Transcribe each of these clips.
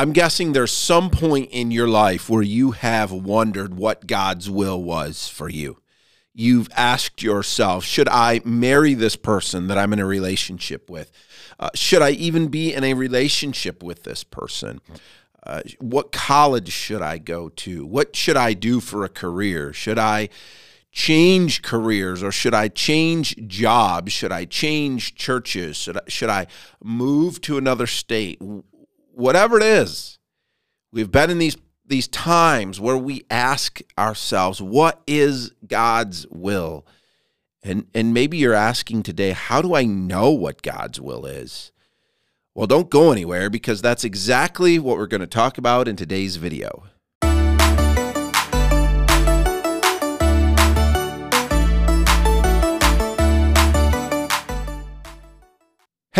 I'm guessing there's some point in your life where you have wondered what God's will was for you. You've asked yourself, should I marry this person that I'm in a relationship with? Uh, should I even be in a relationship with this person? Uh, what college should I go to? What should I do for a career? Should I change careers or should I change jobs? Should I change churches? Should I, should I move to another state? Whatever it is, we've been in these these times where we ask ourselves, what is God's will? And and maybe you're asking today, how do I know what God's will is? Well, don't go anywhere because that's exactly what we're going to talk about in today's video.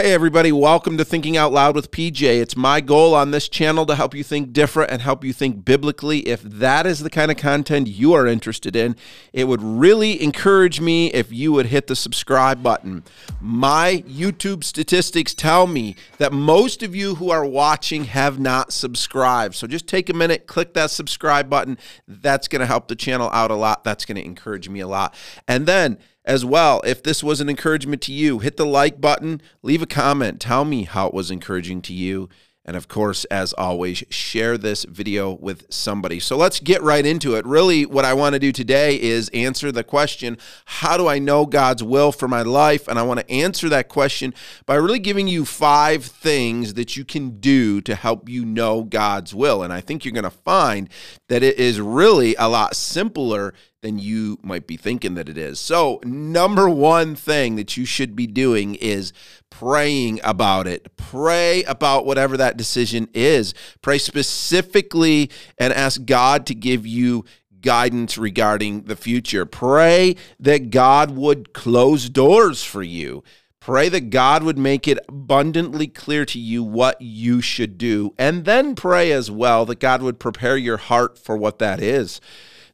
Hey, everybody, welcome to Thinking Out Loud with PJ. It's my goal on this channel to help you think different and help you think biblically. If that is the kind of content you are interested in, it would really encourage me if you would hit the subscribe button. My YouTube statistics tell me that most of you who are watching have not subscribed. So just take a minute, click that subscribe button. That's going to help the channel out a lot. That's going to encourage me a lot. And then, as well. If this was an encouragement to you, hit the like button, leave a comment, tell me how it was encouraging to you. And of course, as always, share this video with somebody. So let's get right into it. Really, what I want to do today is answer the question How do I know God's will for my life? And I want to answer that question by really giving you five things that you can do to help you know God's will. And I think you're going to find that it is really a lot simpler than you might be thinking that it is. So, number one thing that you should be doing is praying about it. Pray about whatever that decision is. Pray specifically and ask God to give you guidance regarding the future. Pray that God would close doors for you. Pray that God would make it abundantly clear to you what you should do. And then pray as well that God would prepare your heart for what that is.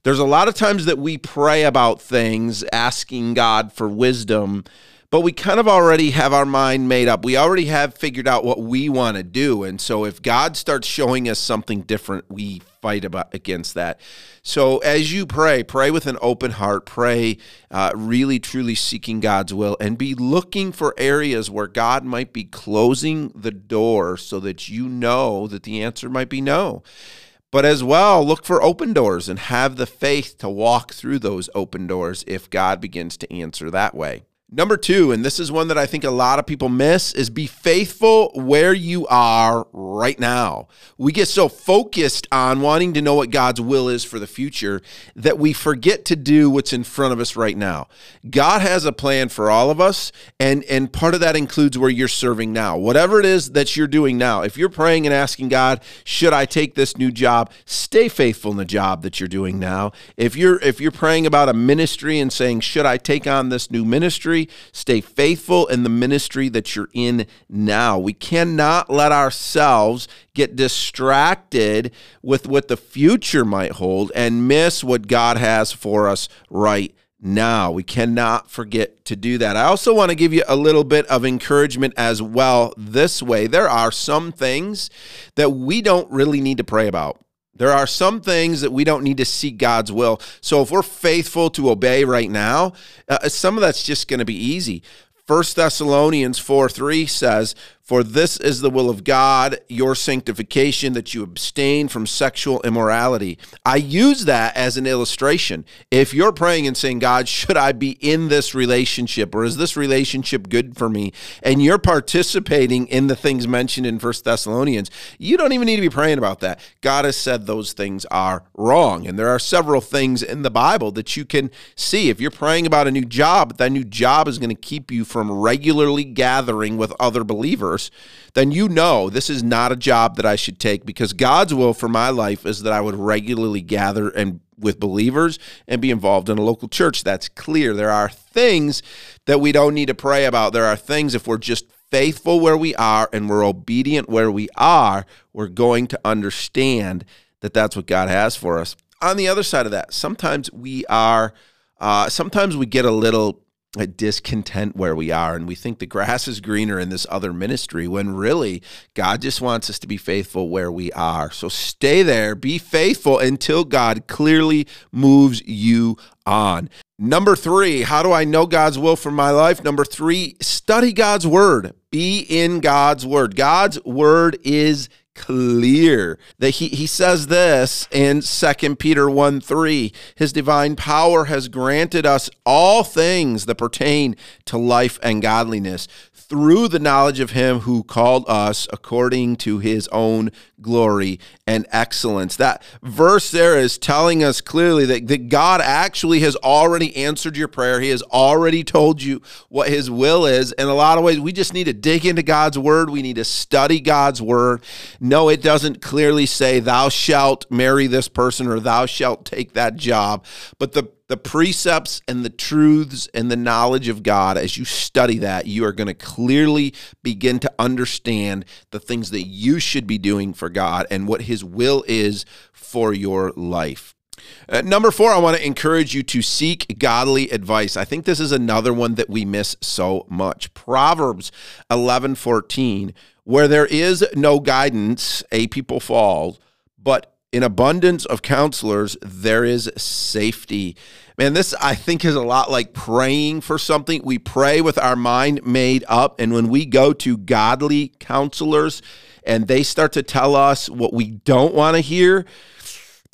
There's a lot of times that we pray about things, asking God for wisdom, but we kind of already have our mind made up. We already have figured out what we want to do. And so if God starts showing us something different, we fight about against that. So as you pray, pray with an open heart, pray uh, really truly seeking God's will and be looking for areas where God might be closing the door so that you know that the answer might be no but as well look for open doors and have the faith to walk through those open doors if God begins to answer that way. Number two, and this is one that I think a lot of people miss, is be faithful where you are right now. We get so focused on wanting to know what God's will is for the future that we forget to do what's in front of us right now. God has a plan for all of us, and, and part of that includes where you're serving now. Whatever it is that you're doing now, if you're praying and asking God, should I take this new job, stay faithful in the job that you're doing now. If you're if you're praying about a ministry and saying, should I take on this new ministry? Ministry. Stay faithful in the ministry that you're in now. We cannot let ourselves get distracted with what the future might hold and miss what God has for us right now. We cannot forget to do that. I also want to give you a little bit of encouragement as well this way. There are some things that we don't really need to pray about. There are some things that we don't need to seek God's will. So if we're faithful to obey right now, uh, some of that's just going to be easy. First Thessalonians 4 3 says, for this is the will of God, your sanctification, that you abstain from sexual immorality. I use that as an illustration. If you're praying and saying, God, should I be in this relationship or is this relationship good for me? And you're participating in the things mentioned in First Thessalonians, you don't even need to be praying about that. God has said those things are wrong. And there are several things in the Bible that you can see. If you're praying about a new job, that new job is going to keep you from regularly gathering with other believers then you know this is not a job that I should take because God's will for my life is that I would regularly gather and with believers and be involved in a local church. That's clear. There are things that we don't need to pray about. There are things if we're just faithful where we are and we're obedient where we are, we're going to understand that that's what God has for us. On the other side of that, sometimes we are, uh, sometimes we get a little discontent where we are and we think the grass is greener in this other ministry when really God just wants us to be faithful where we are. So stay there, be faithful until God clearly moves you on. Number three, how do I know God's will for my life? Number three, study God's word. Be in God's word. God's word is clear that he, he says this in 2 peter 1 3 his divine power has granted us all things that pertain to life and godliness through the knowledge of him who called us according to his own glory and excellence. That verse there is telling us clearly that, that God actually has already answered your prayer. He has already told you what his will is. In a lot of ways, we just need to dig into God's word. We need to study God's word. No, it doesn't clearly say, Thou shalt marry this person or thou shalt take that job. But the the precepts and the truths and the knowledge of God, as you study that, you are going to clearly begin to understand the things that you should be doing for God and what His will is for your life. Uh, number four, I want to encourage you to seek godly advice. I think this is another one that we miss so much. Proverbs 11 14, where there is no guidance, a people fall, but in abundance of counselors, there is safety. Man, this I think is a lot like praying for something. We pray with our mind made up, and when we go to godly counselors and they start to tell us what we don't want to hear,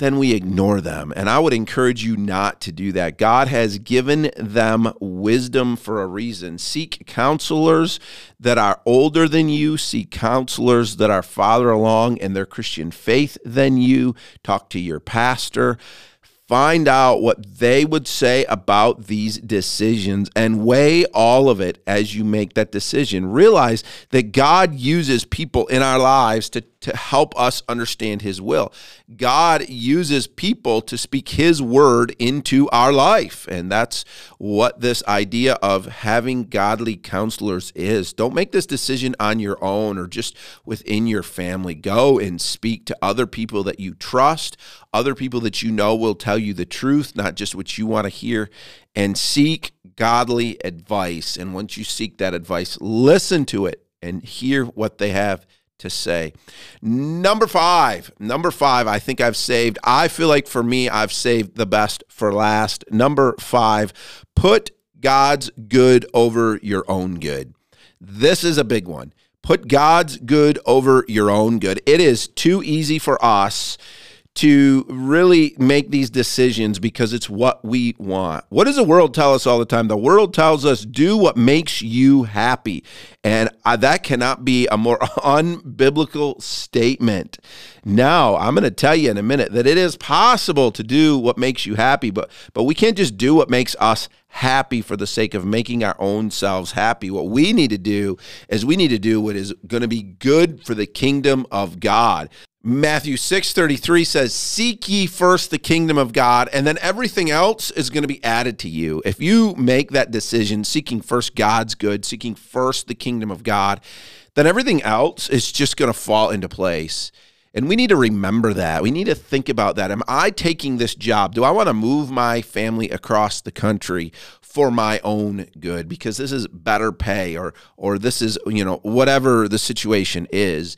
then we ignore them. And I would encourage you not to do that. God has given them wisdom for a reason. Seek counselors that are older than you, seek counselors that are farther along in their Christian faith than you. Talk to your pastor find out what they would say about these decisions and weigh all of it as you make that decision. Realize that God uses people in our lives to to help us understand his will. God uses people to speak his word into our life. And that's what this idea of having godly counselors is. Don't make this decision on your own or just within your family. Go and speak to other people that you trust, other people that you know will tell you the truth, not just what you want to hear, and seek godly advice. And once you seek that advice, listen to it and hear what they have to say. Number five, number five, I think I've saved. I feel like for me, I've saved the best for last. Number five, put God's good over your own good. This is a big one. Put God's good over your own good. It is too easy for us to really make these decisions because it's what we want. What does the world tell us all the time? The world tells us do what makes you happy. And I, that cannot be a more unbiblical statement. Now, I'm going to tell you in a minute that it is possible to do what makes you happy, but but we can't just do what makes us happy for the sake of making our own selves happy. What we need to do is we need to do what is going to be good for the kingdom of God. Matthew 6:33 says, "Seek ye first the kingdom of God, and then everything else is going to be added to you." If you make that decision, seeking first God's good, seeking first the kingdom of God, then everything else is just going to fall into place. And we need to remember that. We need to think about that. Am I taking this job? Do I want to move my family across the country for my own good because this is better pay or or this is, you know, whatever the situation is?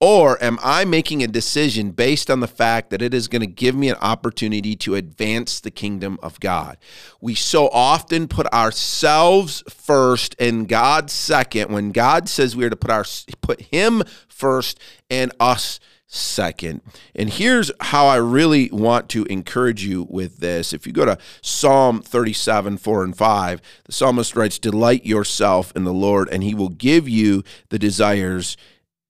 Or am I making a decision based on the fact that it is going to give me an opportunity to advance the kingdom of God? We so often put ourselves first and God second when God says we are to put our put him first and us second. And here's how I really want to encourage you with this. If you go to Psalm 37, 4 and 5, the psalmist writes, Delight yourself in the Lord, and he will give you the desires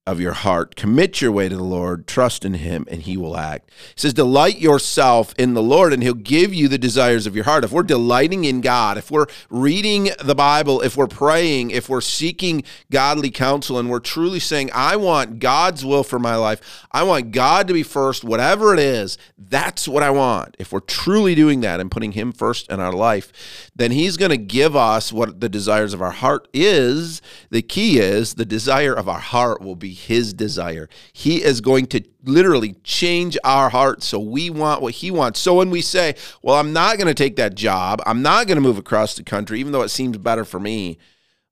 of your heart. Commit your way to the Lord, trust in him, and he will act. He says, Delight yourself in the Lord, and he'll give you the desires of your heart. If we're delighting in God, if we're reading the Bible, if we're praying, if we're seeking godly counsel, and we're truly saying, I want God's will for my life, I want God to be first, whatever it is, that's what I want. If we're truly doing that and putting him first in our life, then he's going to give us what the desires of our heart is. The key is the desire of our heart will be his desire. He is going to literally change our hearts so we want what he wants. So when we say, Well, I'm not going to take that job, I'm not going to move across the country, even though it seems better for me.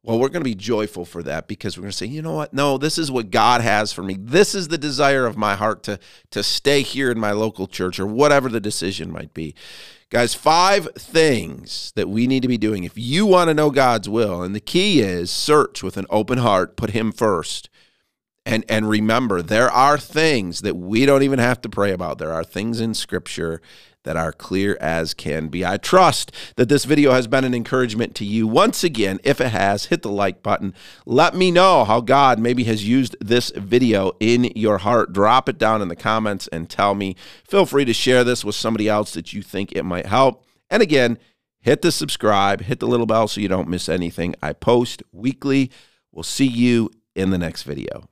Well, we're going to be joyful for that because we're going to say, you know what? No, this is what God has for me. This is the desire of my heart to, to stay here in my local church or whatever the decision might be. Guys, five things that we need to be doing if you want to know God's will. And the key is search with an open heart, put Him first. And, and remember, there are things that we don't even have to pray about. There are things in Scripture that are clear as can be. I trust that this video has been an encouragement to you. Once again, if it has, hit the like button. Let me know how God maybe has used this video in your heart. Drop it down in the comments and tell me. Feel free to share this with somebody else that you think it might help. And again, hit the subscribe, hit the little bell so you don't miss anything. I post weekly. We'll see you in the next video.